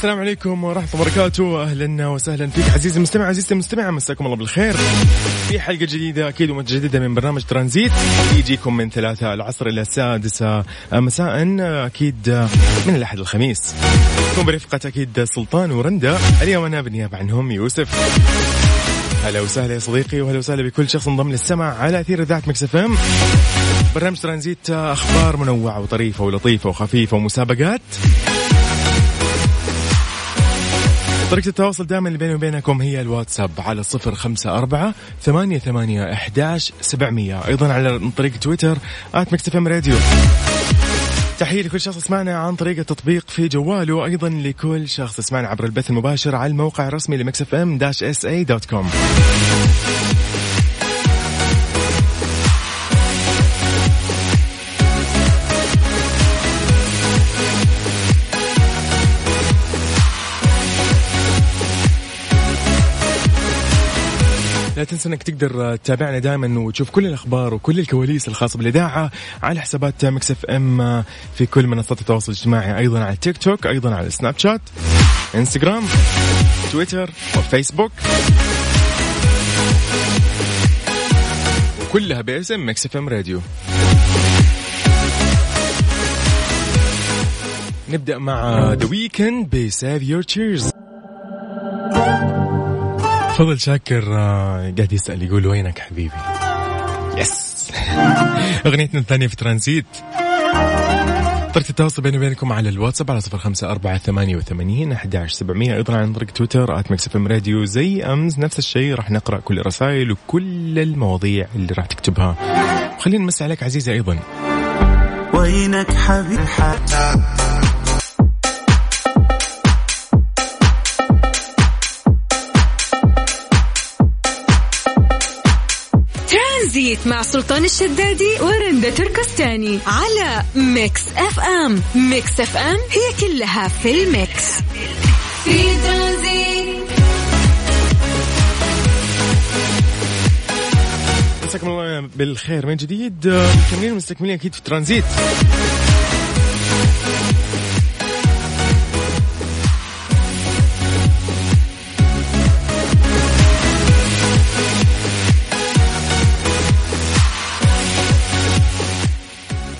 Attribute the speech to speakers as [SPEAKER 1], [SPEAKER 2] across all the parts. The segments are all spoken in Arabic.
[SPEAKER 1] السلام عليكم ورحمة الله وبركاته. أهلا وسهلا فيك عزيزي المستمع. عزيزتي المستمع مساكم الله بالخير. في حلقة جديدة أكيد ومتجددة من برنامج ترانزيت. يجيكم من ثلاثة العصر إلى السادسة مساء أكيد من الأحد الخميس. كون برفقة أكيد سلطان ورندا. اليوم أنا بالنيابة عنهم يوسف. هلا وسهلا يا صديقي وهلا وسهلا بكل شخص انضم للسمع على أثير إذاعة Mix FM. برنامج ترانزيت أخبار منوعة وطريفة ولطيفة وخفيفة ومسابقات. طريقة التواصل دائما اللي بيني وبينكم هي الواتساب على صفر خمسة أربعة ثمانية ثمانية إحداش سبعمية. أيضا على طريق تويتر at Mix FM Radio. تحية لكل شخص يسمعنا عن طريق التطبيق في جواله أيضا لكل شخص يسمعنا عبر البث المباشر على الموقع الرسمي ل Mix FM dash SA dot com. لا تنسى إنك تقدر تتابعنا دائما وتشوف كل الأخبار وكل الكواليس الخاصة بالإذاعة على حسابات Mix FM في كل منصات التواصل الاجتماعي أيضا على تيك توك أيضا على سناب شات إنستغرام تويتر وفيسبوك. وكلها باسم Mix FM Radio. نبدأ مع The Weeknd ب Save Your Tears فضل شاكر آه، قاعد يسأل يقول وينك حبيبي؟ yes أغنيتنا الثانية في ترانزيت. طريقة التواصل بيني وبينكم على الواتساب على صفر خمسة أربعة ثمانية وثمانين أحداش سبعمية. أيضا عن طريق تويتر at Mix Radio زي أمس. نفس الشيء راح نقرأ كل الرسائل وكل المواضيع اللي راح تكتبها. وخلينا نمسي عليك عزيزي أيضا.
[SPEAKER 2] وينك حبيب
[SPEAKER 3] ترانزيت مع سلطان الشدادي ورندا تركستاني على Mix FM. Mix FM هي كلها في ال mix.
[SPEAKER 4] في ترانزيت.
[SPEAKER 1] مساكم الله بالخير. من جديد مكملين مستكملين أكيد في ترانزيت.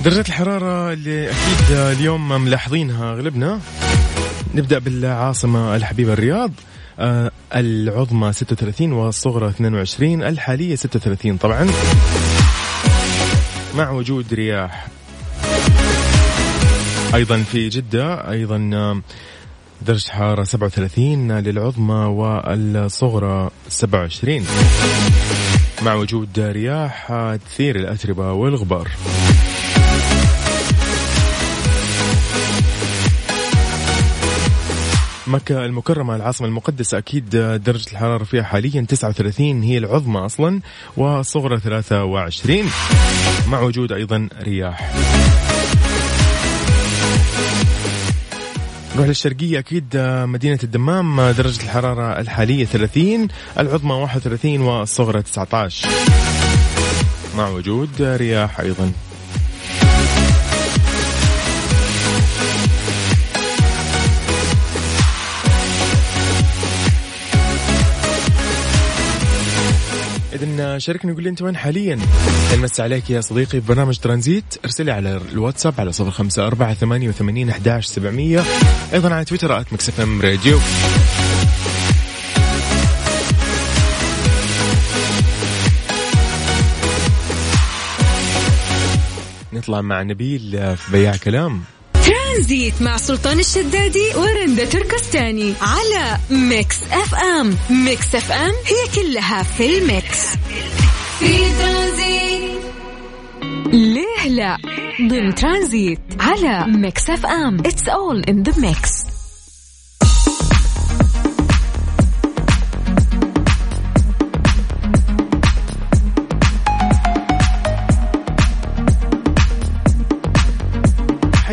[SPEAKER 1] درجة الحرارة اللي أكيد اليوم ملاحظينها أغلبنا نبدأ بالعاصمة الحبيبة الرياض. آه، العظمى 36 والصغرى 22 الحالية 36 طبعا. مع وجود رياح. أيضا في جدة أيضا آه، درجة حرارة 37 للعظمى والصغرى 27 مع وجود رياح تثير الأتربة والغبار. مكة المكرمة العاصمة المقدسة أكيد درجة الحرارة فيها حاليا 39 هي العظمى أصلا والصغرى 23 مع وجود أيضا رياح. نروح للشرقية أكيد مدينة الدمام درجة الحرارة الحالية 30 العظمى 31 والصغرى 19 مع وجود رياح أيضا. إذا شاركني وقول لي أنت وين حاليا؟ نمس عليك يا صديقي في برنامج ترانزيت؟ أرسلي على الواتساب على صفر خمسة أربعة ثمانية وثمانين أحداش سبعمية. أيضا على تويتر at Mix FM Radio. نطلع مع نبيل في بياع كلام.
[SPEAKER 3] ترانزيت مع سلطان الشدادي ورندا تركستاني على Mix FM. Mix FM هي كلها في ال mix.
[SPEAKER 4] في ترانزيت.
[SPEAKER 3] ليه لا؟ ضمن ترانزيت على Mix FM. It's all in the mix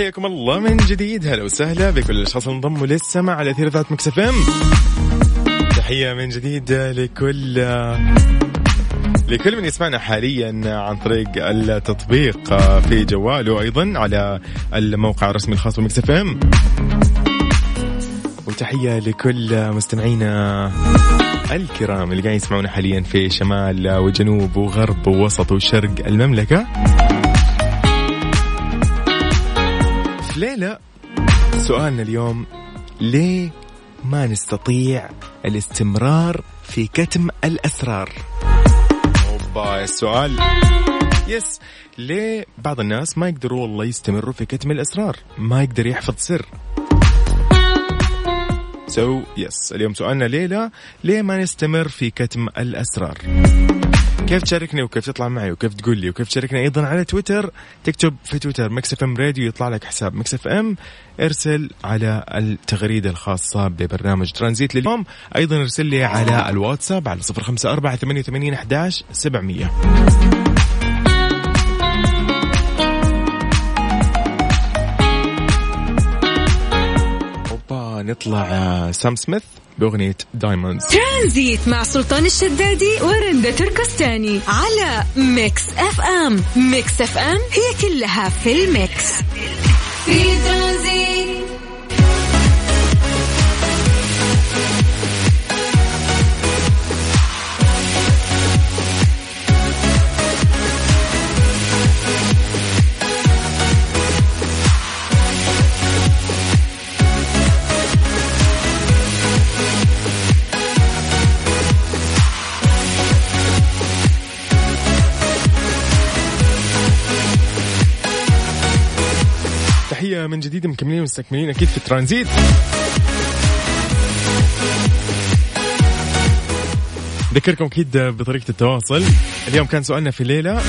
[SPEAKER 1] حياكم الله من جديد. هلا وسهلا بكل الاشخاص اللي انضموا للسمع على أثير إذاعة Mix FM. تحية من جديد لكل لكل من يسمعنا حاليا عن طريق التطبيق في جواله أيضا على الموقع الرسمي الخاص بمكس إف إم. وتحية لكل مستمعينا الكرام اللي قاعدين يسمعونا حاليا في شمال وجنوب وغرب ووسط وشرق المملكة. في ليلة سؤالنا اليوم ليه ما نستطيع الاستمرار في كتم الأسرار؟ أوبا السؤال yes. ليه بعض الناس ما يقدروا والله يستمروا في كتم الأسرار؟ ما يقدر يحفظ سر. so, yes اليوم سؤالنا ليلة ليه ما نستمر في كتم الأسرار؟ كيف تشاركني وكيف تطلع معي وكيف تقول لي وكيف تشاركني أيضا على تويتر تكتب في تويتر Mix FM Radio يطلع لك حساب Mix FM ارسل على التغريدة الخاصة ببرنامج ترانزيت لليوم أيضا ارسل لي على الواتساب على صفر خمسة أربعة ثمانية وثمانين إحداش سبعمئه أوبا نطلع آه، سام سميث. بأغنية Diamonds
[SPEAKER 3] ترانزيت مع سلطان الشدادي ورندا تركستاني على Mix FM Mix FM هي كلها في ال mix.
[SPEAKER 4] في ترانزيت.
[SPEAKER 1] من جديد مكملين ومستكملين أكيد في الترانزيت. ذكركم أكيد بطريقة التواصل. اليوم كان سؤالنا في الليلة.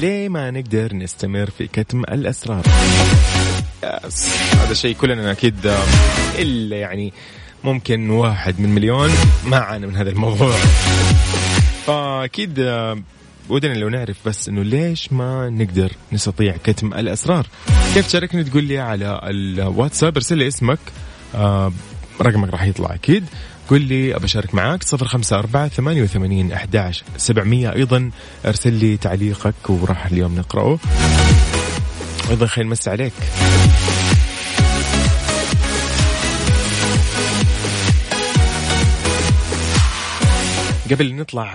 [SPEAKER 1] ليه ما نقدر نستمر في كتم الأسرار؟ يس هذا شيء كلنا أكيد إلا يعني ممكن واحد من مليون ما عانى من هذا الموضوع. فأكيد ودنا لو نعرف بس إنه ليش ما نقدر نستطيع كتم الاسرار كيف تشاركني تقول لي على الواتساب ارسل لي اسمك. آه رقمك راح يطلع أكيد. قل لي أبى أشارك معاك صفر خمسة أربعة ثمانية وثمانين أحداش سبعمية أيضا. أرسل لي تعليقك وراح اليوم نقرأه. أيضا خلينا نمسي عليك. قبل نطلع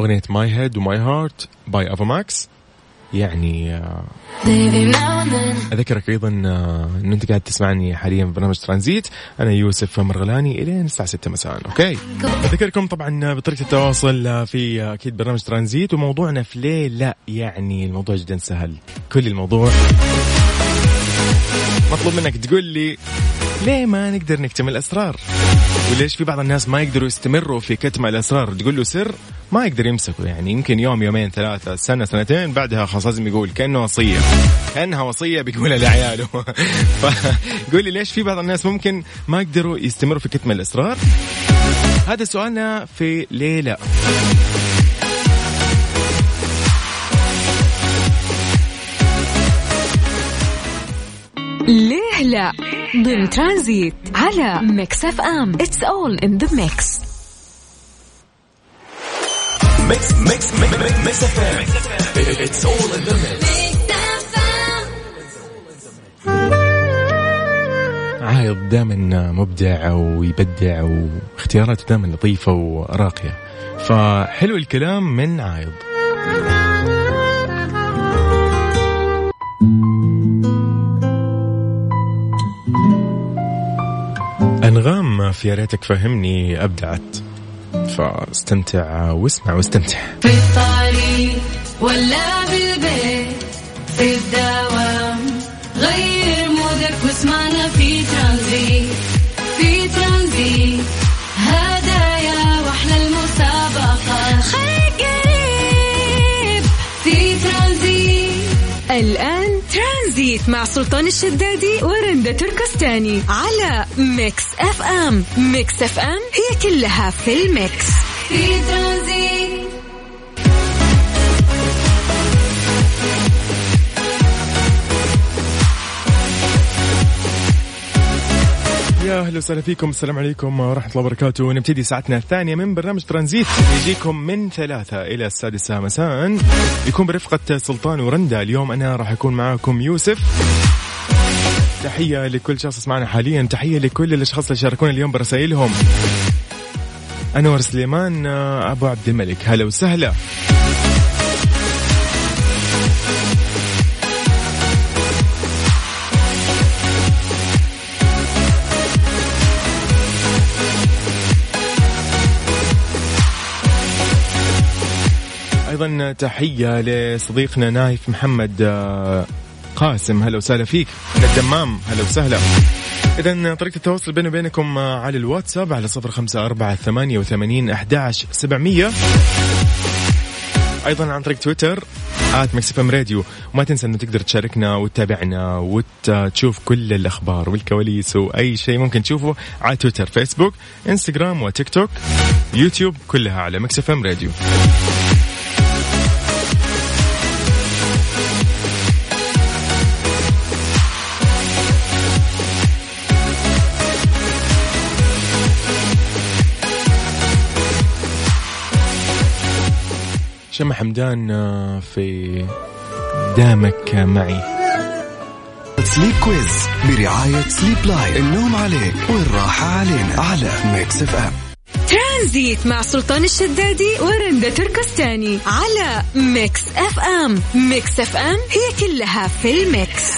[SPEAKER 1] آه أغنية My Head و My Heart by Ava Max يعني آه، أذكرك أيضا آه، أنه أنت قاعد تسمعني حاليا في برنامج ترانزيت. أنا يوسف مرغلاني إلين الساعة 6 مساء. أوكي. أذكركم طبعا بطريقة التواصل آه، في آه، أكيد برنامج ترانزيت. وموضوعنا في ليه لا يعني الموضوع جدا سهل. كل الموضوع. مطلوب منك تقول لي ليه ما نقدر نكتم الأسرار وليش في بعض الناس ما يقدروا يستمروا في كتم الأسرار تقول قول له سر ما يقدر يمسكه يعني يمكن يوم يومين ثلاثة سنة سنتين بعدها خلاص لازم يقول كأنه وصية. كأنها وصية بيقولها لعياله. فقول لي ليش في بعض الناس ممكن ما يقدروا يستمروا في كتم الأسرار هذا سؤالنا في ليه لا
[SPEAKER 3] ليه لا؟ ضمن ترانزيت على Mix FM. It's all in
[SPEAKER 5] the mix Mix Mix Mix FM. It's all in the mix
[SPEAKER 1] عايض دائما مبدع ويبدع واختياراته دائما لطيفة وراقية. فحلو الكلام من عايض. في يا ريتك فهمني أبدعت. فاستمتع واسمع واستمتع.
[SPEAKER 4] في الطريق ولا بالبيت في الدوام غير مودك واسمعنا في ترانزيت في ترانزيت. هدايا وأحلى المسابقة خليك قريب في ترانزيت.
[SPEAKER 3] الآن ترانزيت مع سلطان الشدادي ورندا تركستاني على Mix FM. Mix FM هي كلها في ال mix.
[SPEAKER 4] في ترانزيت.
[SPEAKER 1] يا أهلا وسهلا فيكم. السلام عليكم ورحمة الله وبركاته. نبتدي ساعتنا الثانية من برنامج ترانزيت. يجيكم من ثلاثة إلى السادسة مساء. يكون برفقة سلطان ورندا. اليوم أنا راح أكون معاكم يوسف. تحية لكل شخص معنا حاليا. تحية لكل الأشخاص اللي شاركونا اليوم برسائلهم. أنور سليمان أبو عبد الملك. هلا وسهلا. أيضا تحية لصديقنا نايف محمد آه، قاسم. هلا وسهلا فيك. من الدمام. هلا وسهلا. إذا طريقة التواصل بيني وبينكم آه، على الواتساب على صفر خمسة أربعة ثمانية وثمانين أحداش سبعمية. أيضا عن طريق تويتر at Mix FM Radio. وما تنسى أنه تقدر تشاركنا وتتابعنا وتشوف كل الأخبار والكواليس وأي شيء ممكن تشوفه على تويتر فيسبوك إنستغرام وتيك توك يوتيوب كلها على Mix FM Radio. شمع حمدان آه، في دامك معي.
[SPEAKER 5] Sleep Quiz برعاية Sleep Line النوم عليك والراحة علينا على Mix FM
[SPEAKER 3] ترانزيت مع سلطان الشدادي ورندا تركستاني على Mix FM Mix FM هي كلها في ال Mix.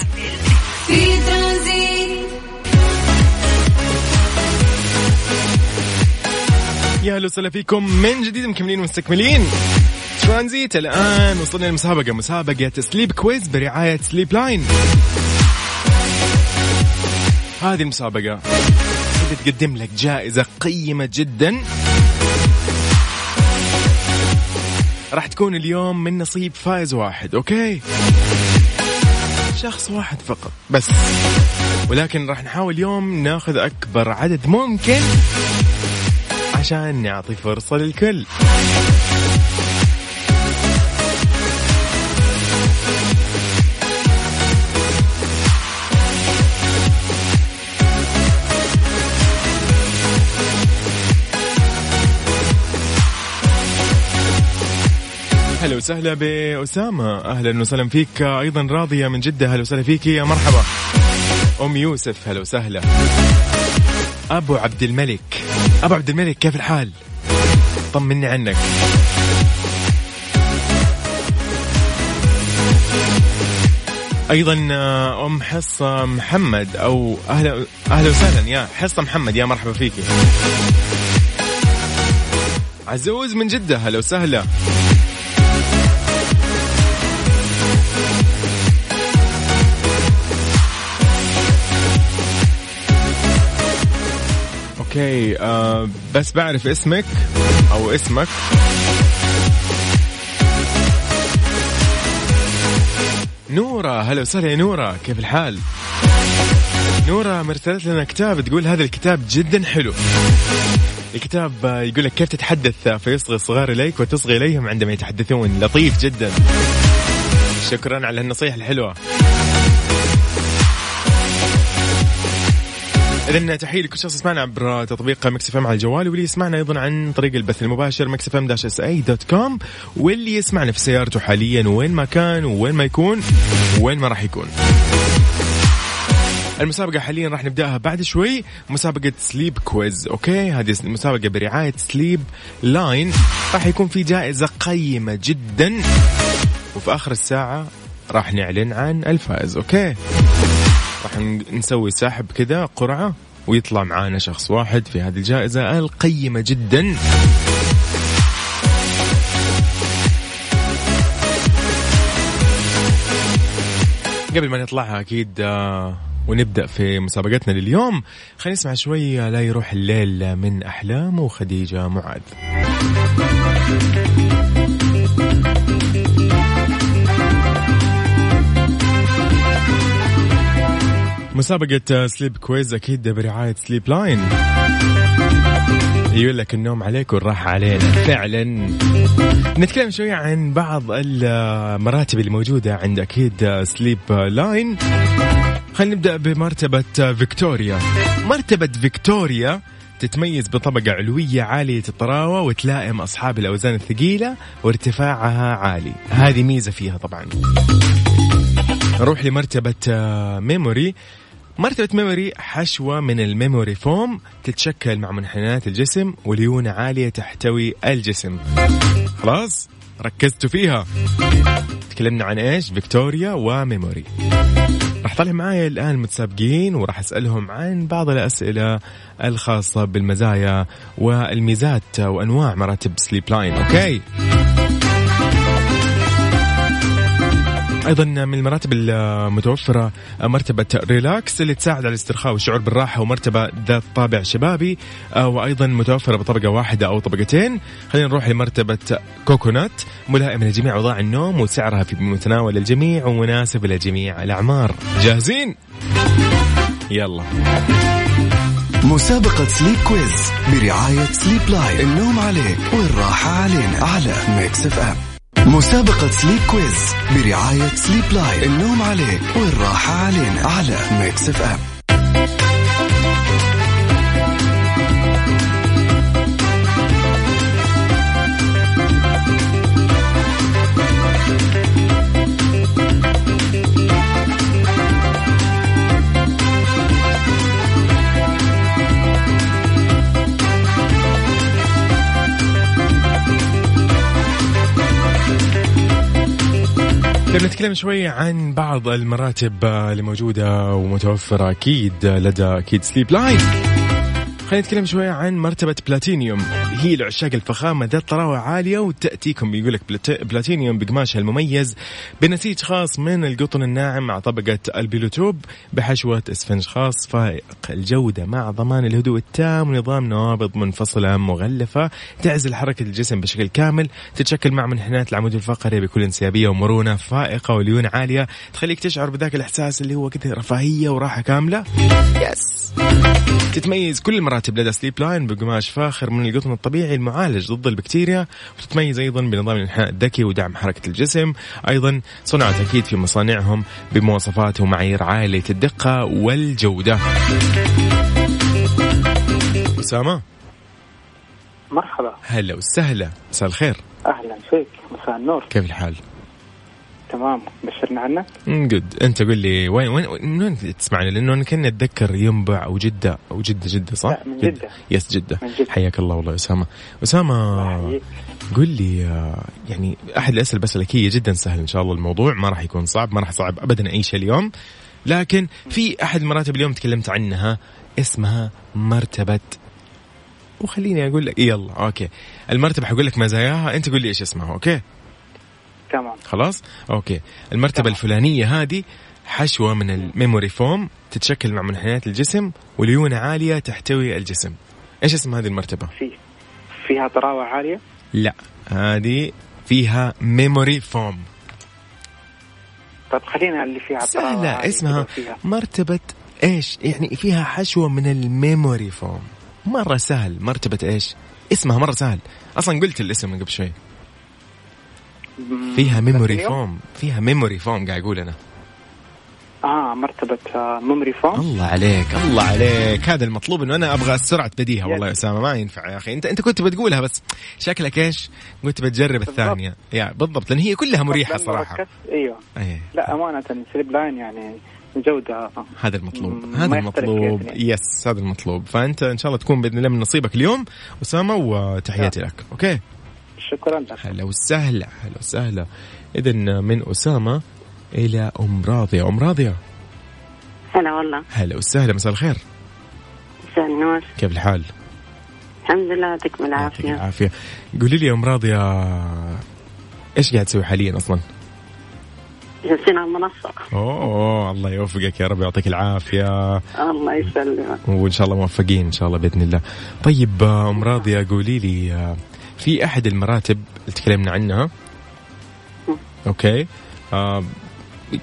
[SPEAKER 4] في ترانزيت.
[SPEAKER 1] يا أهلا وسهلا فيكم. من جديد مكملين ومستكملين. ترانزيت الآن وصلنا للمسابقة مسابقة Sleep Quiz برعاية Sleep Line. هذه المسابقة بتقدم لك جائزة قيمة جدا. راح تكون اليوم من نصيب فائز واحد okay؟ شخص واحد فقط بس. ولكن راح نحاول اليوم ناخذ أكبر عدد ممكن عشان نعطي فرصة للكل. هلا وسهلا بأسامة. أهلا وسهلا فيك. أيضا راضية من جدة. هلا وسهلا فيك. يا مرحبا. أم يوسف هلا وسهلا. أبو عبد الملك. أبو عبد الملك كيف الحال؟ طمني عنك. أيضا آه، أم حصة محمد أو أهلا أهلا وسهلا. يا حصة محمد يا مرحبا فيك. عزوز من جدة هلا وسهلا. أوكي آه بس بعرف اسمك أو اسمك. نورة هلا وسهلا يا نورة كيف الحال؟ نورة مرسلت لنا كتاب تقول هذا الكتاب جدا حلو. الكتاب آه، يقول لك كيف تتحدث فيصغي الصغار إليك وتصغي إليهم عندما يتحدثون لطيف جدا. شكرا على النصيحة الحلوة. اذا تحية لكل شخص يسمعنا عبر تطبيق Mix FM على الجوال واللي يسمعنا أيضا عن طريق البث المباشر Mix FM dash SA dot com واللي يسمعنا في سيارته حاليا وين ما كان وين ما يكون وين ما راح يكون. المسابقة حاليا راح نبدأها بعد شوي مسابقة Sleep Quiz okay؟ هذه المسابقة برعاية Sleep Line راح يكون في جائزة قيمة جدا وفي آخر الساعة راح نعلن عن الفائز okay؟ راح نسوي سحب كذا قرعة ويطلع معانا شخص واحد في هذه الجائزة القيمة جدا. قبل ما نطلعها أكيد آه، ونبدأ في مسابقتنا لليوم. خلينا نسمع شوي آه، لا يروح الليل من أحلام وخديجة معاذ. مسابقة Sleep Quiz أكيد برعاية Sleep Line يقول لك النوم عليك والراحة علينا. فعلا. نتكلم شوية عن بعض المراتب اللي موجودة عند أكيد Sleep Line خلينا نبدأ بمرتبة فيكتوريا. مرتبة فيكتوريا تتميز بطبقة علوية عالية الطراوة وتلائم أصحاب الأوزان الثقيلة وارتفاعها عالي. هذه ميزة فيها طبعا. نروح لمرتبة آه، memory مرتبة memory حشوة من ال memory foam تتشكل مع منحنيات الجسم وليونة عالية تحتوي الجسم. خلاص؟ ركزتوا فيها. تكلمنا عن إيش؟ فيكتوريا و memory راح طلع معايا الآن المتسابقين وراح أسألهم عن بعض الأسئلة الخاصة بالمزايا والميزات وأنواع مراتب Sleep Line okay؟ أيضا من المراتب المتوفرة مرتبة Relax اللي تساعد على الاسترخاء والشعور بالراحة ومرتبة ذات طابع شبابي آه، وأيضا متوفرة بطبقة واحدة أو طبقتين. خلينا نروح لمرتبة Coconut ملائمة لجميع أوضاع النوم وسعرها في متناول الجميع ومناسب لجميع الأعمار. جاهزين؟ يلا.
[SPEAKER 5] مسابقة Sleep Quiz برعاية Sleep Line النوم عليك والراحة علينا. على Mix FM مسابقة Sleep Quiz برعاية Sleep Line النوم عليك والراحة علينا. على Mix FM
[SPEAKER 1] طيب نتكلم شوي عن بعض المراتب اللي موجودة ومتوفرة أكيد لدى أكيد Sleep Line خلينا نتكلم شوية عن مرتبة بلاتينيوم. هي لعشاق الفخامة ذات طراوة عالية وتأتيكم يقول لك Plat- Platinum بقماشها المميز. بنسيج خاص من القطن الناعم مع طبقة ال pillow top بحشوة إسفنج خاص فائق. الجودة مع ضمان الهدوء التام ونظام نوابض منفصلة مغلفة تعزل حركة الجسم بشكل كامل. تتشكل مع منحنيات العمود الفقري بكل انسيابية ومرونة فائقة وليون عالية. تخليك تشعر بذاك الإحساس اللي هو كذا رفاهية وراحة كاملة. yes تتميز كل المراتب لدى Sleep Line بقماش فاخر من القطن الطبيعي المعالج ضد البكتيريا وتتميز أيضا بنظام الانحناء الذكي ودعم حركة الجسم. أيضا صنعت أكيد في مصانعهم بمواصفات ومعايير عالية الدقة والجودة. أسامة.
[SPEAKER 6] مرحبا.
[SPEAKER 1] هلا وسهلا. مساء الخير.
[SPEAKER 6] أهلا فيك. مساء النور.
[SPEAKER 1] كيف الحال؟
[SPEAKER 6] تمام بشرنا عنك
[SPEAKER 1] good انت قول لي وين وين من وين تسمعني؟ لأنه أنا كنا أتذكر ينبع أو جدة أو جدة جدة صح؟
[SPEAKER 6] لا، من جدة.
[SPEAKER 1] yes جدة.
[SPEAKER 6] من جدة.
[SPEAKER 1] حياك الله والله أسامة.
[SPEAKER 6] أسامة.
[SPEAKER 1] قل لي آه، يعني أحد الأسئلة بسالك هي جدا سهل إن شاء الله الموضوع ما راح يكون صعب ما راح صعب ابدا اي شيء اليوم. لكن في أحد المراتب اليوم تكلمت عنها اسمها مرتبة وخليني أقول لك يلا okay. المرتبة حقول لك مزاياها أنت قول لي إيش اسمها okay؟
[SPEAKER 6] تمام.
[SPEAKER 1] خلاص؟ okay. المرتبة
[SPEAKER 6] تمام.
[SPEAKER 1] الفلانية هذه حشوة من ال memory foam تتشكل مع منحنيات الجسم وليونه عالية تحتوي الجسم. إيش اسم هذه المرتبة؟
[SPEAKER 6] في فيها طراوة عالية؟
[SPEAKER 1] لا. هذه فيها memory foam
[SPEAKER 6] طيب خلينا اللي فيها طراوة
[SPEAKER 1] سهلة. اسمها
[SPEAKER 6] فيها.
[SPEAKER 1] مرتبة إيش؟ يعني فيها حشوة من ال memory foam مرة سهل. مرتبة إيش؟ اسمها مرة سهل. أصلا قلت الاسم من قبل شوي. فيها
[SPEAKER 6] memory؟
[SPEAKER 1] foam فيها memory foam قاعد أقول أنا
[SPEAKER 6] آه مرتبة آه، memory foam
[SPEAKER 1] الله عليك الله عليك. هذا المطلوب إنه أنا أبغى سرعه بديهة والله يا أسامة ما ينفع يا أخي. انت أنت كنت بتقولها بس شكلك إيش؟ كنت بتجرب الثانية. يا بالضبط لأن هي كلها صراحة.
[SPEAKER 6] ركزت أيوه.
[SPEAKER 1] أيه.
[SPEAKER 6] لا أمانة Sleep Line يعني جودة.
[SPEAKER 1] هذا المطلوب هذا المطلوب.
[SPEAKER 6] اثنين.
[SPEAKER 1] yes هذا المطلوب. فأنت إن شاء الله تكون بإذن الله من نصيبك اليوم. أسامة وتحياتي لك. okay؟
[SPEAKER 6] شكرا. لك
[SPEAKER 1] هلا وسهلا هلا وسهلا. اذا من أسامة إلى أم راضية. أم راضية.
[SPEAKER 7] هلا والله.
[SPEAKER 1] هلا وسهلا مساء الخير.
[SPEAKER 7] مساء النور.
[SPEAKER 1] كيف الحال؟
[SPEAKER 7] الحمد لله يعطيكم
[SPEAKER 1] يعطيك
[SPEAKER 7] العافية.
[SPEAKER 1] العافيه قولي لي يا أم راضية إيش قاعد تسوي حاليا أصلا؟
[SPEAKER 7] جالسين على المنصة.
[SPEAKER 1] أوه الله يوفقك يا رب يعطيك العافية.
[SPEAKER 7] الله يسلمك.
[SPEAKER 1] وإن شاء الله موفقين إن شاء الله بإذن الله. طيب أم راضية قولي لي آه، في أحد المراتب اللي تكلمنا عنها؟ أوكي. آه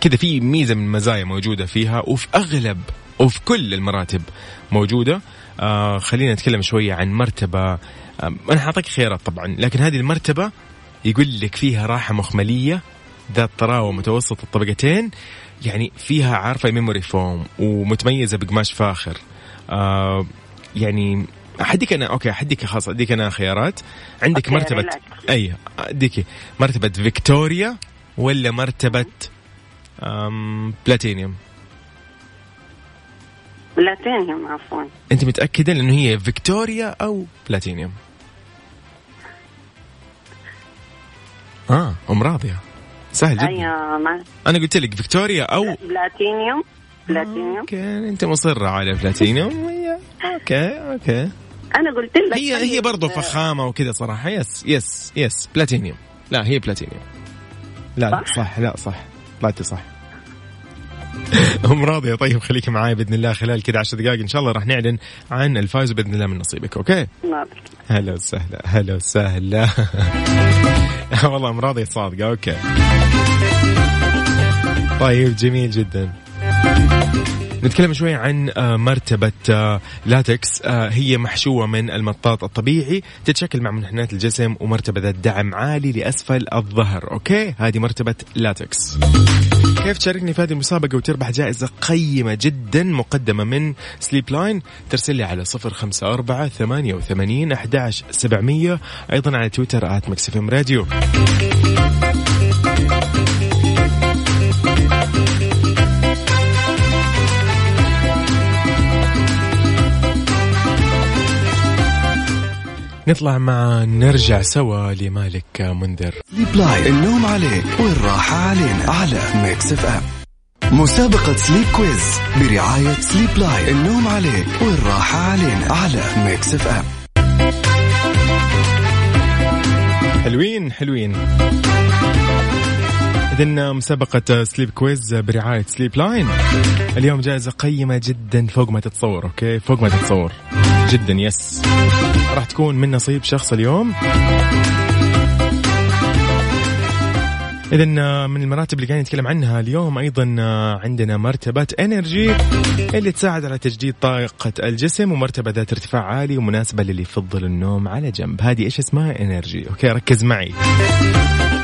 [SPEAKER 1] كذا في ميزة من المزايا موجودة فيها وفي أغلب وفي كل المراتب موجودة. آه خلينا نتكلم شوية عن مرتبة. آه أنا حاعطيك خيارات طبعا لكن هذه المرتبة يقول لك فيها راحة مخملية ذات طراوة متوسط الطبقتين يعني فيها عارفة memory foam ومتميزة بقماش فاخر. آه يعني أحديك أنا okay أحديك خلاص أديك أنا خيارات. عندك okay،
[SPEAKER 7] مرتبة.
[SPEAKER 1] أي أديك مرتبة فيكتوريا ولا مرتبة أم بلاتينيوم؟
[SPEAKER 7] بلاتينيوم عفوا.
[SPEAKER 1] أنت متأكدة لأنه هي فيكتوريا أو بلاتينيوم؟ آه أم راضية. سهل جدا.
[SPEAKER 7] ما
[SPEAKER 1] أنا قلت لك فيكتوريا أو
[SPEAKER 7] بلاتينيوم. بلاتينيوم.
[SPEAKER 1] أوكي أنت مصرة على بلاتينيوم. okay okay.
[SPEAKER 7] أنا قلت لك
[SPEAKER 1] هي هي برضه فخامة وكذا صراحة. yes yes yes بلاتينيوم. لا هي بلاتينيوم. لا لا
[SPEAKER 7] صح؟
[SPEAKER 1] صح لا صح. طلعتي صح. ام راضية. طيب خليكي معاي بإذن الله خلال كذا 10 دقائق. إن شاء الله راح نعلن عن الفائز بإذن الله من نصيبك
[SPEAKER 7] okay.
[SPEAKER 1] هلا وسهلا هلا وسهلا. والله ام راضية صادقة okay. طيب جميل جدا. نتكلم شوي عن آه، مرتبة آه، لاتكس. آه، هي محشوة من المطاط الطبيعي تتشكل مع منحنيات الجسم ومرتبة ذات دعم عالي لأسفل الظهر. okay؟ هذه مرتبة لاتكس. كيف تشاركني في هذه المسابقة وتربح جائزة قيمة جدا مقدمة من سليب لاين ترسل لي على صفر خمسة أربعة ثمانية وثمانين أحداش سبعمية. أيضا على تويتر at ميكس اف ام راديو. نطلع نرجع سوا لمالك منذر
[SPEAKER 5] سليب لاين النوم عليك. والراحة علينا. على ميكس اف ام. مسابقة سليب كويز برعاية سليب لاين النوم عليك. والراحة علينا. على ميكس اف ام.
[SPEAKER 1] حلوين حلوين. إذن مسابقة سليب كويز برعاية سليب لاين. اليوم جائزة قيمة جدا فوق ما تتصور okay؟ فوق ما تتصور. جدا yes. راح تكون من نصيب شخص اليوم. إذا من المراتب اللي قاعدين نتكلم عنها اليوم أيضا عندنا مرتبة إنرجي اللي تساعد على تجديد طاقة الجسم ومرتبة ذات ارتفاع عالي ومناسبة للي يفضل النوم على جنب. هذه إيش اسمها؟ إنرجي. okay ركز معي.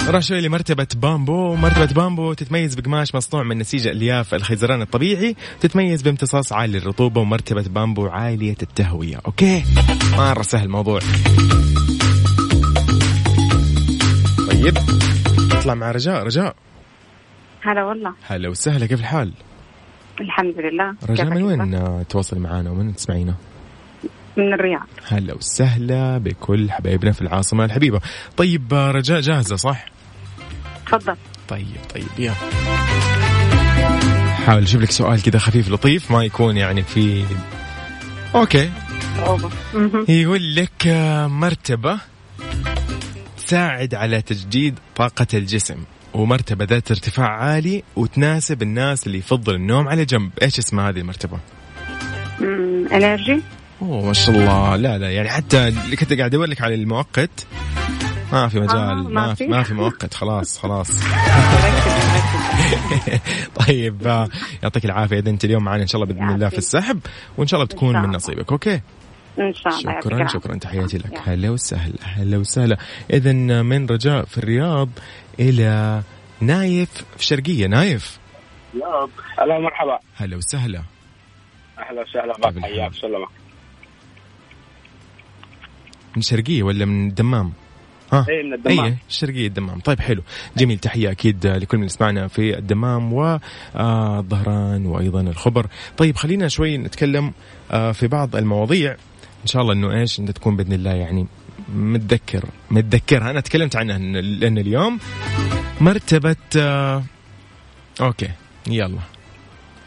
[SPEAKER 1] راح شوي لمرتبة بامبو. مرتبة بامبو تتميز بقماش مصنوع من نسيج الياف الخيزران الطبيعي. تتميز بامتصاص عالي للرطوبة ومرتبة بامبو عالية التهوية. okay؟ مرة سهل الموضوع. طيب نطلع مع رجاء. رجاء.
[SPEAKER 7] هلا والله.
[SPEAKER 1] هلا وسهلا كيف الحال؟
[SPEAKER 7] الحمد لله.
[SPEAKER 1] رجاء من وين تواصل معنا ومن تسمعينا؟
[SPEAKER 7] من الرياض.
[SPEAKER 1] هلا وسهلا بكل حبايبنا في العاصمة الحبيبة. طيب رجاء جاهزة صح؟
[SPEAKER 7] تفضل.
[SPEAKER 1] طيب طيب يلا حاول أشوف لك سؤال كذا خفيف لطيف ما يكون يعني في
[SPEAKER 7] أوكي.
[SPEAKER 1] يقول لك آه، مرتبة تساعد على تجديد طاقة الجسم ومرتبة ذات ارتفاع عالي وتناسب الناس اللي يفضل النوم على جنب. إيش اسمها هذه المرتبة؟
[SPEAKER 7] مم، انرجي
[SPEAKER 1] أوه ما شاء الله. لا لا يعني حتى اللي كنت قاعد ادور لك على المؤقت ما في مجال
[SPEAKER 7] آه،
[SPEAKER 1] ما,
[SPEAKER 7] ما
[SPEAKER 1] في. ما في مؤقت خلاص خلاص. طيب آه، يعطيك العافية. إذا أنت اليوم معنا إن شاء الله بإذن الله في السحب وإن شاء الله بتكون من. نصيبك okay؟
[SPEAKER 7] إن شاء الله يعطيك
[SPEAKER 1] شكرا. شكرا. تحياتي لك. هلا وسهلا هلا وسهلا. إذا من رجاء في الرياض إلى نايف في شرقيه نايف.
[SPEAKER 8] هلا مرحبا
[SPEAKER 1] هلا وسهلا.
[SPEAKER 8] أهلا وسهلا.
[SPEAKER 1] كيف الحال؟
[SPEAKER 8] حياك سلمك
[SPEAKER 1] من شرقية ولا من الدمام؟ ها.
[SPEAKER 8] اي من الدمام.
[SPEAKER 1] اي الشرقيه الدمام. طيب حلو. جميل تحية أكيد لكل من يسمعنا في الدمام والظهران وأيضا الخبر. طيب خلينا شوي نتكلم آه، في بعض المواضيع. إن شاء الله إنه إيش انت تكون بإذن الله يعني متذكر متذكرها. أنا تكلمت عنها لأن اليوم مرتبة آه، أوكي يلا.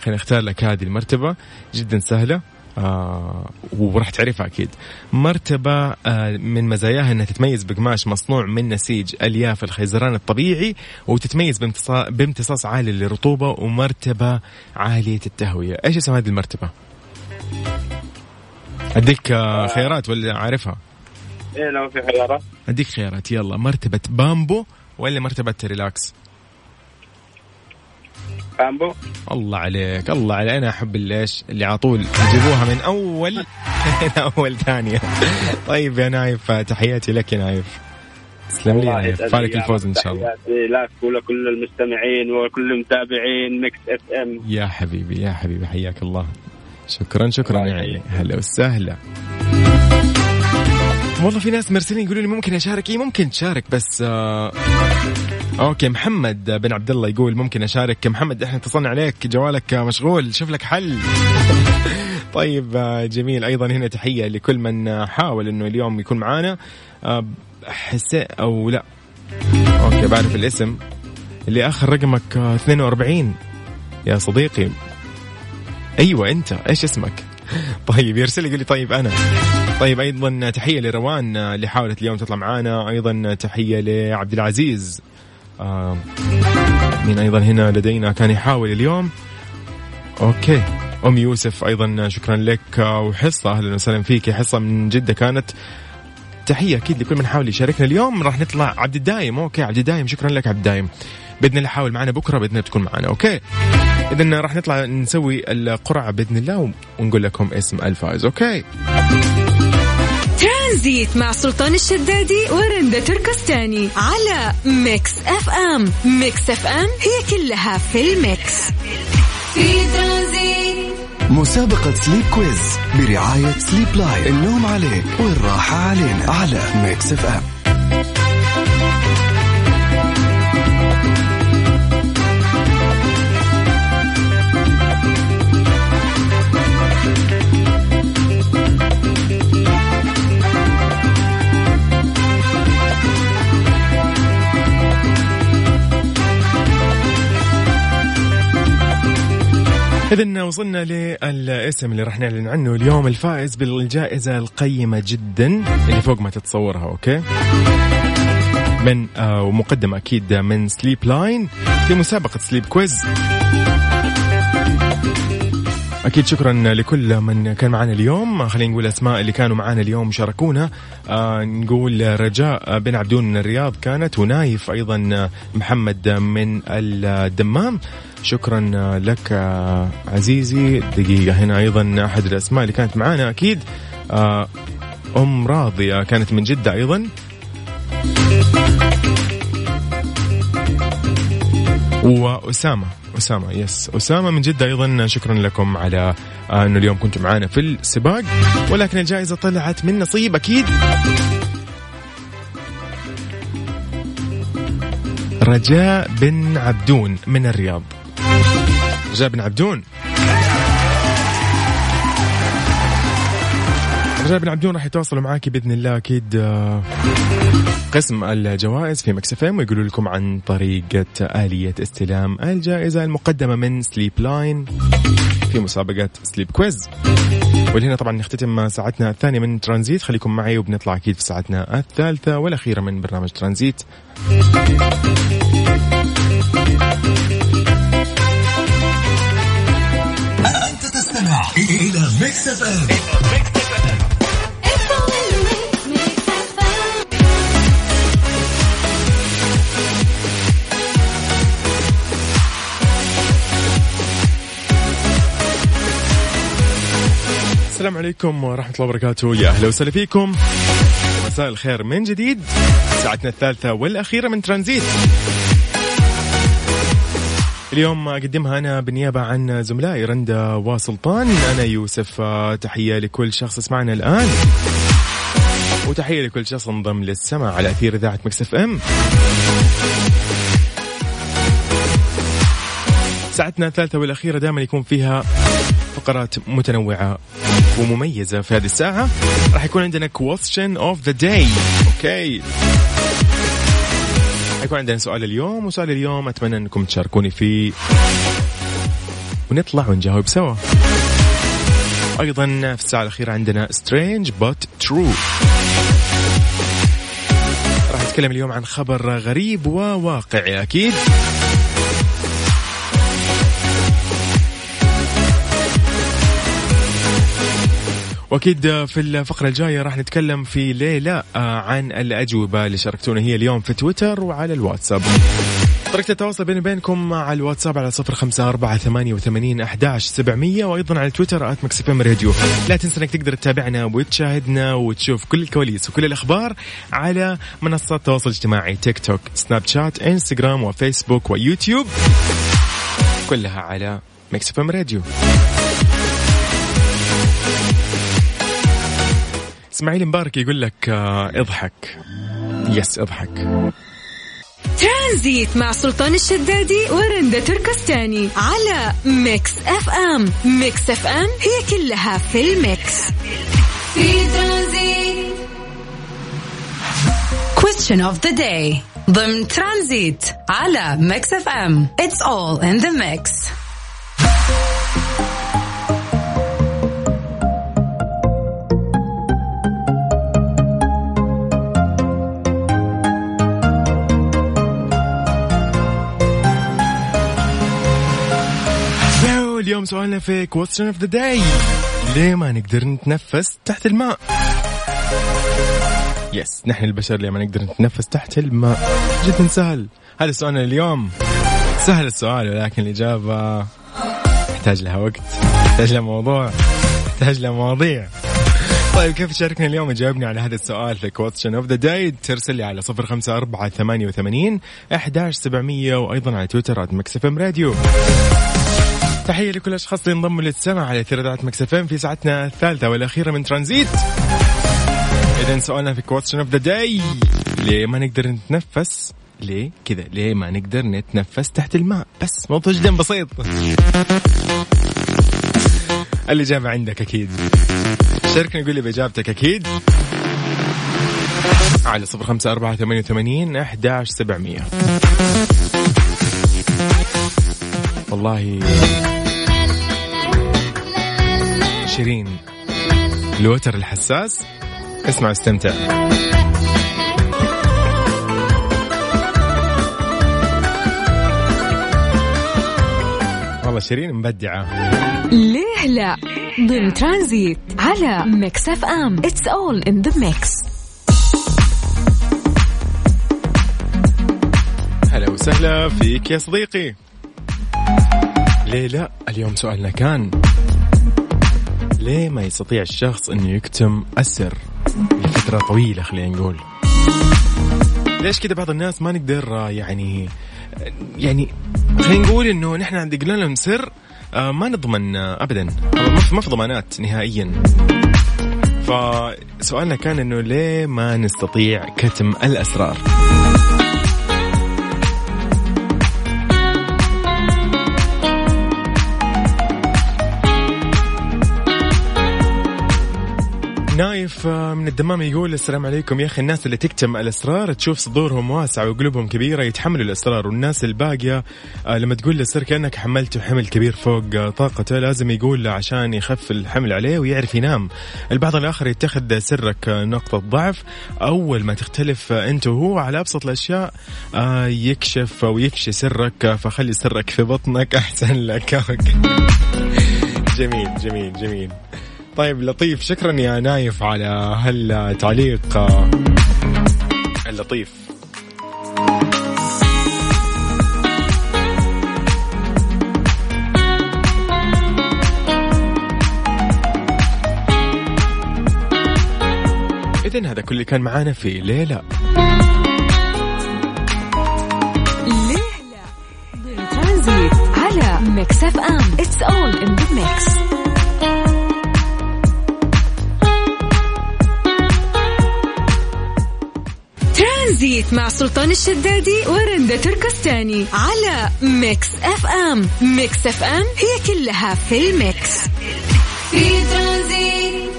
[SPEAKER 1] خلينا نختار لك هذه المرتبة. جدا سهلة. آه وراح تعرفها أكيد. مرتبة آه من مزاياها إنها تتميز بقماش مصنوع من نسيج ألياف الخيزران الطبيعي وتتميز بامتصا- بامتصاص عالي للرطوبة ومرتبة عالية التهوية. إيش اسم هذه المرتبة؟ أديك آه خيارات ولا عارفها؟
[SPEAKER 8] إيه لو في خيارات.
[SPEAKER 1] أديك خيارات. يلا مرتبة بامبو ولا مرتبة ريلاكس؟
[SPEAKER 8] بامبو
[SPEAKER 1] الله عليك الله عليك. أنا أحب اللي إيش؟ اللي على طول يجيبوها من أول من أول ثانية. طيب يا نايف تحياتي لك يا نايف. تسلم لي يا نايف. فالك الفوز. إن شاء الله.
[SPEAKER 8] تحياتي لك ولكل المستمعين وكل المتابعين. ميكس اف ام
[SPEAKER 1] يا حبيبي يا حبيبي حياك الله. شكرا شكرا يعني. هلا وسهلا. والله في ناس مرسلين يقولوا لي ممكن أشارك. اي ممكن تشارك بس آه okay محمد بن عبد الله يقول ممكن أشارك. محمد إحنا اتصلنا عليك جوالك مشغول شوف لك حل. طيب جميل. أيضا هنا تحية لكل من حاول إنه اليوم يكون معانا. حسين أو لا. okay بعرف الاسم. اللي آخر رقمك آه، 42 يا صديقي. أيوه أنت. إيش اسمك؟ طيب يرسل لي يقول لي طيب أنا. طيب أيضا تحية لروان اللي حاولت اليوم تطلع معانا. أيضا تحية لعبد العزيز. آه مين أيضا هنا لدينا كان يحاول اليوم. okay. أم يوسف أيضا شكرا لك آه، وحصة. أهلا وسهلا فيك. حصة من جدة كانت. تحية أكيد لكل من حاول يشاركنا اليوم. راح نطلع عبد الدايم. okay عبد الدايم شكرا لك عبد الدايم. بإذن الله حاول معنا بكرة بإذن الله تكون معنا. okay. اذا راح نطلع نسوي القرعة بإذن الله ونقول لكم اسم الفائز. أوكي.
[SPEAKER 3] ترانزيت مع سلطان الشدادي ورندا تركستاني على ميكس اف ام. ميكس اف ام هي كلها في الميكس.
[SPEAKER 4] في ترانزيت.
[SPEAKER 5] مسابقة سليب كويز برعاية سليب لاين. النوم عليك والراحة علينا على ميكس اف ام.
[SPEAKER 1] إذا وصلنا للإسم اللي راح نعلن عنه اليوم الفائز بالجائزة القيمة جدا اللي فوق ما تتصورها okay؟ من آه ومقدمة أكيد من سليب لاين في مسابقة سليب كويز أكيد شكرا لكل من كان معنا اليوم. خلينا نقول أسماء اللي كانوا معنا اليوم شاركونا. آه نقول رجاء بن عبدون من الرياض كانت ونايف أيضا محمد من الدمام. شكرا لك آه، عزيزي. دقيقة هنا أيضا أحد الأسماء اللي كانت معنا أكيد. آه، أم راضية كانت من جدة أيضا. وأسامة. أسامة. يس أسامة من جدة أيضا. شكرا لكم على آه، أنه اليوم كنتم معنا في السباق. ولكن الجائزة طلعت من نصيب أكيد. رجاء بن عبدون من الرياض. رجاء بن عبدون. رجاء بن عبدون راح يتواصلوا معاك بإذن الله أكيد آه، قسم الجوائز في Mix FM ويقولوا لكم عن طريقة آلية استلام الجائزة المقدمة من Sleep Line في مسابقة Sleep Quiz ولهنا طبعا نختتم ساعتنا الثانية من ترانزيت. خليكم معي وبنطلع أكيد في ساعتنا الثالثة والأخيرة من برنامج ترانزيت.
[SPEAKER 5] أنت تستمع إلى
[SPEAKER 4] Mix FM.
[SPEAKER 1] السلام عليكم ورحمة الله وبركاته. يا أهلا وسهلا فيكم. مساء الخير من جديد. ساعتنا الثالثة والأخيرة من ترانزيت. اليوم أقدمها أنا بالنيابة عن زملائي رندا وسلطان. أنا يوسف تحية لكل شخص يسمعنا الآن. وتحية لكل شخص انضم للسمع على أثير إذاعة Mix FM. ساعتنا الثالثة والأخيرة دائما يكون فيها فقرات متنوعة ومميزة في هذه الساعة. راح يكون عندنا question of the day. okay حيكون عندنا سؤال اليوم وسؤال اليوم أتمنى أنكم تشاركوني فيه. ونطلع ونجاوب سوا. أيضا في الساعة الأخيرة عندنا strange but true راح نتكلم اليوم عن خبر غريب وواقعي أكيد. وأكيد في الفقرة الجاية راح نتكلم في ليه لا عن الأجوبة اللي شاركتونا هي اليوم في تويتر وعلى الواتساب. طريقة التواصل بيني وبينكم على الواتساب على صفر خمسة أربعة ثمانية وثمانين أحداش سبعمية وأيضا على تويتر at MixFM Radio. لا تنسى أنك تقدر تتابعنا وتشاهدنا وتشوف كل الكواليس وكل الأخبار على منصات التواصل الاجتماعي تيك توك سناب شات انستغرام وفيسبوك ويوتيوب كلها على MixFM Radio. اسماعيل مبارك يقول لك آه، اضحك. yes اضحك.
[SPEAKER 3] ترانزيت مع سلطان الشدادي ورندا تركستاني على Mix FM. Mix FM هي كلها في ال mix.
[SPEAKER 4] في Transit.
[SPEAKER 9] Question of the day. ضمن ترانزيت على Mix FM. It's all in the mix.
[SPEAKER 1] اليوم سؤالنا في question of the day ليه ما نقدر نتنفس تحت الماء؟ yes نحن البشر ليه ما نقدر نتنفس تحت الماء؟ جدا سهل. هذا سؤالنا اليوم. سهل السؤال ولكن الإجابة تحتاج لها وقت تحتاج لها موضوع تحتاج لها مواضيع. طيب كيف تشاركنا اليوم جاوبني على هذا السؤال في question of the day ترسل لي على صفر خمسة أربعة ثمانية وثمانين أحداش سبعمية وأيضا على تويتر MixFM Radio. تحية لكل الأشخاص اللي انضموا للسمع على إذاعة Mix FM في ساعتنا الثالثة والأخيرة من ترانزيت. إذا سؤالنا في question of the day ليه ما نقدر نتنفس؟ ليه كذا؟ ليه ما نقدر نتنفس تحت الماء؟ بس موضوع جدا بسيط. الإجابة عندك أكيد. شاركني قول لي بإجابتك أكيد. على صفر خمسة أربعة ثمانية وثمانين أحداش سبعمية. والله شيرين الوتر الحساس. اسمع استمتع. والله شيرين مبدعة.
[SPEAKER 3] ليه لا؟ ضمن ترانزيت على Mix FM. It's all in the mix
[SPEAKER 1] هلا وسهلا فيك يا صديقي. ليه لا؟ اليوم سؤالنا كان ليه ما يستطيع الشخص إنه يكتم السر؟ لفترة طويلة خلينا نقول. ليش كذا بعض الناس ما نقدر يعني يعني خلينا نقول إنه نحن عند قلنا لهم سر آه، ما نضمن ابدا. ما في ضمانات نهائيا. فسؤالنا كان إنه ليه ما نستطيع كتم الأسرار؟ نايف آه، من الدمام يقول السلام عليكم يا أخي. الناس اللي تكتم الاسرار تشوف صدورهم واسعة وقلوبهم كبيرة يتحملوا الاسرار والناس الباقية آه، لما تقول له السر كأنك حملته حمل كبير فوق آه، طاقته لازم يقول له عشان يخف الحمل عليه ويعرف ينام. البعض الآخر يتخذ سرك نقطة ضعف. أول ما تختلف أنت وهو على أبسط الأشياء يكشف أو يفشي سرك فخلي سرك في بطنك أحسن لك. جميل جميل جميل. طيب لطيف. شكرا يا نايف على هالتعليق. اللطيف. إذا هذا كل اللي كان معانا في ليلى.
[SPEAKER 3] ليه لا على Mix FM. It's all in the mix Transit مع سلطان الشدادي ورندا تركستاني على Mix FM. Mix FM هي كلها في ال mix.
[SPEAKER 4] في ترانزيت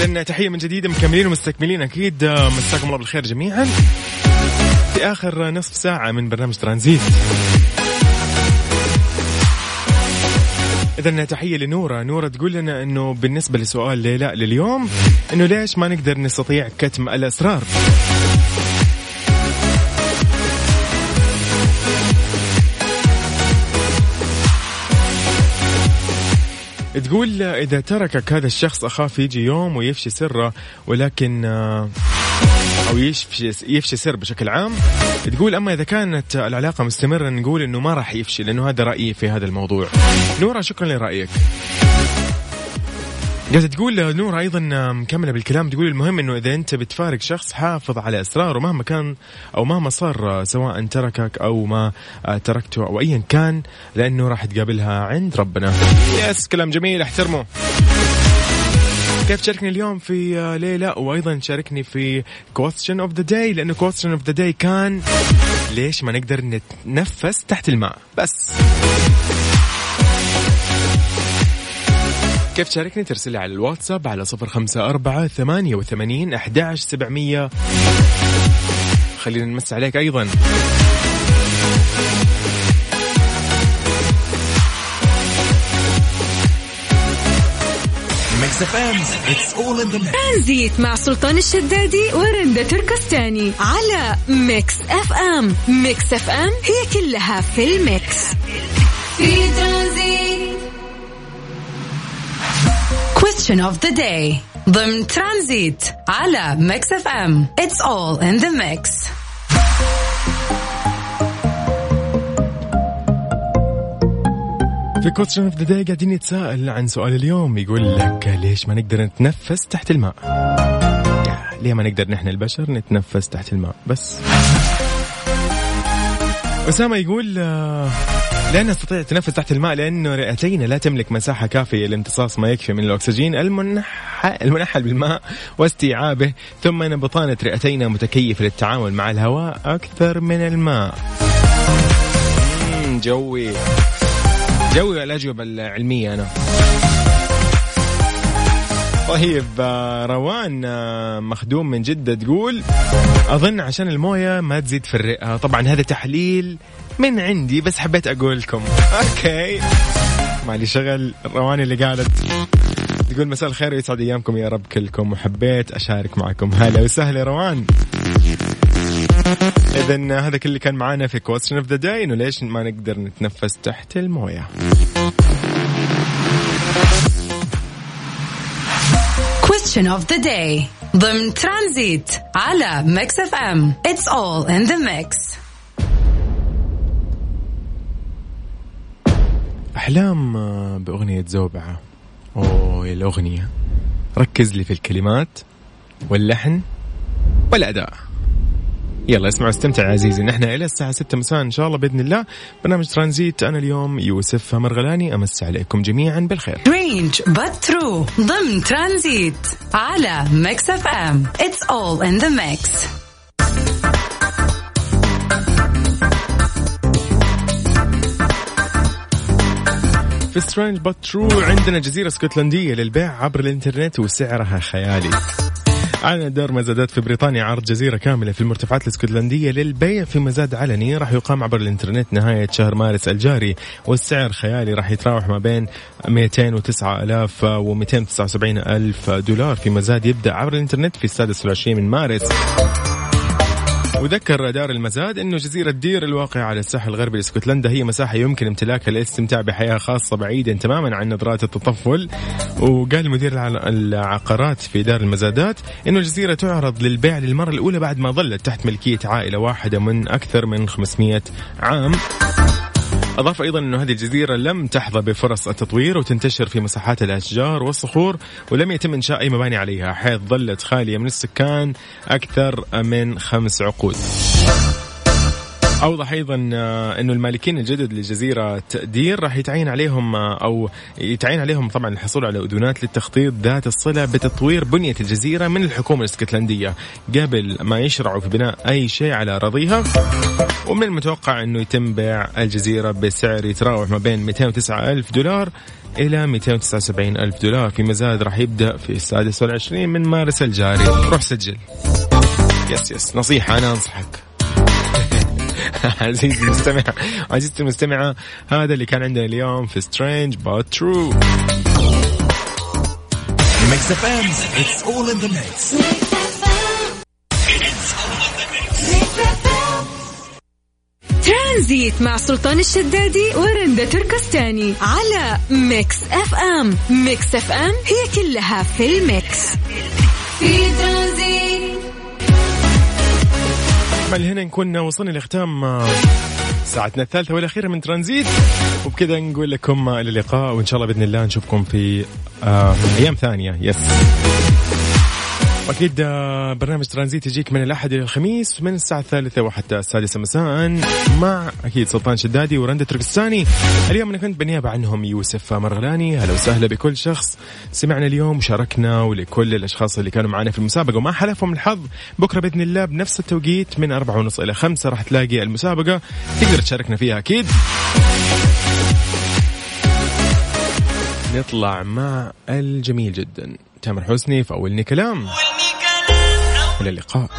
[SPEAKER 1] إذن تحية من جديد مكملين ومستكملين أكيد. مساكم الله بالخير جميعا. في آخر نصف ساعة من برنامج ترانزيت. اذا تحية لنورة. نورة تقول لنا إنه بالنسبة لسؤال ليلى لليوم إنه ليش ما نقدر نستطيع كتم الأسرار؟ تقول إذا تركك هذا الشخص أخاف يجي يوم ويفشي سره ولكن أو يفشي يفشي سر بشكل عام. تقول أما إذا كانت العلاقة مستمرة نقول إنه ما راح يفشي لأنه هذا رأيي في هذا الموضوع. نورا شكرا لرأيك. قاعدة تقول نور أيضا مكملة بالكلام تقول المهم إنه إذا أنت بتفارق شخص حافظ على اسراره مهما كان أو مهما صار سواء تركك أو ما تركته أو ايا كان لأنه راح تقابلها عند ربنا. يس كلام جميل احترمه كيف تشاركني اليوم في ليلى؟ وأيضا شاركني في question of the day لأنه question of the day كان ليش ما نقدر نتنفس تحت الماء. بس. كيف تشاركني؟ ترسل لي على الواتساب على صفر خمسة أربعة ثمانية وثمانين أحداش سبعمية. خلينا نمس عليك أيضا.
[SPEAKER 3] ترانزيت مع سلطان الشدادي ورندا تركستاني على Mix FM Mix FM هي كلها في ال mix.
[SPEAKER 4] في Transit.
[SPEAKER 9] Question of the day. ضمن ترانزيت على Mix FM It's all in the mix.
[SPEAKER 1] في question of the day قاعدين نتساءل عن سؤال اليوم يقول لك ليش ما نقدر نتنفس تحت الماء؟ ليه ما نقدر نحن البشر نتنفس تحت الماء بس؟ أسامة يقول آه، لا نستطيع التنفس تحت الماء لأنه رئتينا لا تملك مساحة كافية لامتصاص ما يكفي من الأكسجين المنح... المنحل بالماء واستيعابه ثم أن بطانة رئتينا متكيفة للتعامل مع الهواء أكثر من الماء جوي جوي الأجوبة العلمية أنا؟ طيب آه، روان آه، مخدوم من جدة تقول أظن عشان الموية ما تزيد في الرئة. طبعا هذا تحليل من عندي بس حبيت أقول لكم okay. مالي شغل. روان اللي قالت تقول مساء الخير ويسعد أيامكم يا رب كلكم وحبيت أشارك معكم. هلا وسهلا روان. إذا هذا كل اللي كان معانا في question of the day إنه ليش ما نقدر نتنفس تحت الموية؟
[SPEAKER 9] Question of the day. ضمن ترانزيت على Mix FM It's all in the mix.
[SPEAKER 1] أحلام آه، بأغنية زوبعة. أوه يا الأغنية. ركز لي في الكلمات واللحن والأداء. يلا اسمع واستمتع عزيزي. نحن إلى الساعة 6 مساء إن شاء الله بإذن الله. برنامج ترانزيت أنا اليوم يوسف مرغلاني. أمسي عليكم جميعا بالخير.
[SPEAKER 9] Strange but true. ضمن ترانزيت على Mix FM It's all in the mix.
[SPEAKER 1] في Strange but true عندنا جزيرة اسكتلندية للبيع عبر الإنترنت وسعرها خيالي. أعلن دار مزادات في بريطانيا عرض جزيرة كاملة في المرتفعات الاسكتلندية للبيع في مزاد علني. راح يقام عبر الإنترنت نهاية شهر مارس الجاري والسعر خيالي راح يتراوح ما بين 209 ألاف و 279 ألف دولار في مزاد. يبدأ عبر الإنترنت في السادس والعشرين من مارس. وذكر دار المزاد إنه جزيرة دير الواقعه على الساحل الغربي لاسكتلندا هي مساحة يمكن امتلاكها للاستمتاع بحياة خاصة بعيدا تماما عن نظرات التطفل. وقال مدير الع- العقارات في دار المزادات إنه الجزيرة تعرض للبيع للمرة الأولى بعد ما ظلت تحت ملكية عائلة واحدة من أكثر من 500 عام. أضاف أيضا أنه هذه الجزيرة لم تحظى بفرص التطوير وتنتشر في مساحات الأشجار والصخور ولم يتم إنشاء أي مباني عليها حيث ظلت خالية من السكان أكثر من خمس عقود. أوضح. أيضا آه، أنه المالكين الجدد لجزيرة دير راح يتعين عليهم آه، أو يتعين عليهم طبعا الحصول على أذونات للتخطيط ذات الصلة بتطوير بنية الجزيرة من الحكومة الإسكتلندية قبل ما يشرعوا في بناء أي شيء على أراضيها. ومن المتوقع أنه يتم بيع الجزيرة بسعر يتراوح ما بين 209 ألف دولار إلى 279 ألف دولار. في مزاد راح يبدأ في السادس والعشرين من مارس الجاري. روح سجل. yes yes. نصيحة أنا أنصحك. عزيزي المستمع عزيزتي المستمعة هذا اللي كان عندنا اليوم في Strange but
[SPEAKER 5] true Mix FM It's all in the mix
[SPEAKER 3] Transit مع سلطان الشدادي ورندا تركستاني على Mix FM Mix FM هي كلها في ال mix.
[SPEAKER 4] في ترانزيت.
[SPEAKER 1] من هنا نكون وصلنا لختام آه، ساعتنا الثالثة والأخيرة من ترانزيت. وبكذا نقول لكم إلى اللقاء وإن شاء الله بإذن الله نشوفكم في آه أيام ثانية. يس أكيد آه، برنامج ترانزيت يجيك من الأحد إلى الخميس من الساعة الثالثة وحتى السادسة مساء مع أكيد سلطان شدادي ورندا تركستاني. اليوم أنا كنت بالنيابة عنهم يوسف مرغلاني. هلا وسهلا بكل شخص. سمعنا اليوم وشاركنا ولكل الأشخاص اللي كانوا معنا في المسابقة. وما حلفهم الحظ بكرة بإذن الله بنفس التوقيت من أربعة ونص إلى خمسة راح تلاقي المسابقة. تقدر تشاركنا فيها أكيد. نطلع مع الجميل جدا. تامر حسني في أولني كلام. إلى اللقاء.